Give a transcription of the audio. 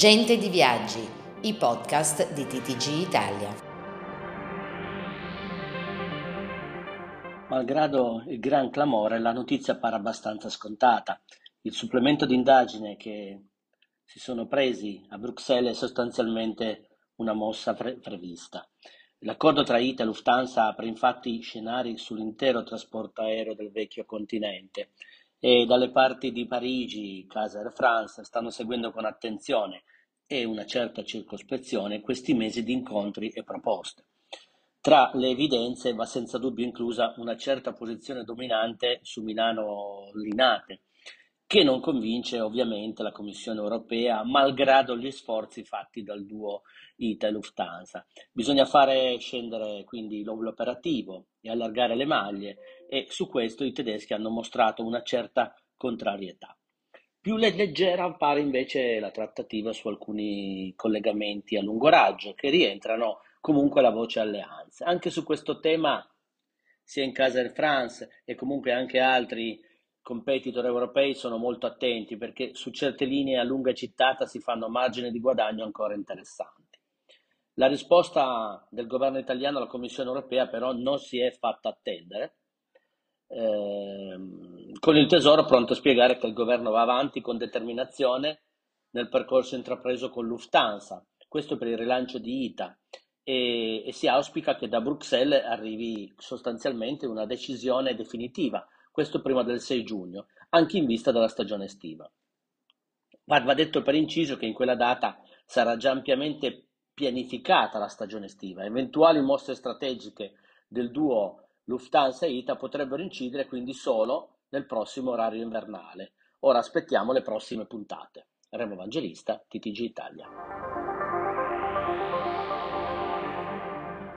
Gente di Viaggi, i podcast di TTG Italia. Malgrado il gran clamore, la notizia pare abbastanza scontata. Il supplemento d'indagine che si sono presi a Bruxelles è sostanzialmente una mossa pre- prevista. L'accordo tra ITA e Lufthansa apre infatti scenari sull'intero trasporto aereo del vecchio continente e dalle parti di Parigi, Casa Air France, stanno seguendo con attenzione e una certa circospezione questi mesi di incontri e proposte. Tra le evidenze va senza dubbio inclusa una certa posizione dominante su Milano Linate, che non convince ovviamente la Commissione europea, malgrado gli sforzi fatti dal duo ITA e Lufthansa. Bisogna fare scendere quindi l'ovulo operativo e allargare le maglie e su questo i tedeschi hanno mostrato una certa contrarietà. Più leggera appare invece la trattativa su alcuni collegamenti a lungo raggio che rientrano comunque alla voce alleanze. Anche su questo tema, sia in casa Air France e comunque anche altri competitor europei sono molto attenti perché su certe linee a lunga cittata si fanno margini di guadagno ancora interessanti. La risposta del governo italiano alla Commissione europea però non si è fatta attendere, ehm, con il Tesoro pronto a spiegare che il governo va avanti con determinazione nel percorso intrapreso con Lufthansa, questo per il rilancio di ITA. E, e si auspica che da Bruxelles arrivi sostanzialmente una decisione definitiva questo prima del 6 giugno, anche in vista della stagione estiva. Va, va detto per inciso che in quella data sarà già ampiamente pianificata la stagione estiva. Eventuali mosse strategiche del duo Lufthansa e ITA potrebbero incidere quindi solo nel prossimo orario invernale. Ora aspettiamo le prossime puntate. Remo Evangelista, TTG Italia.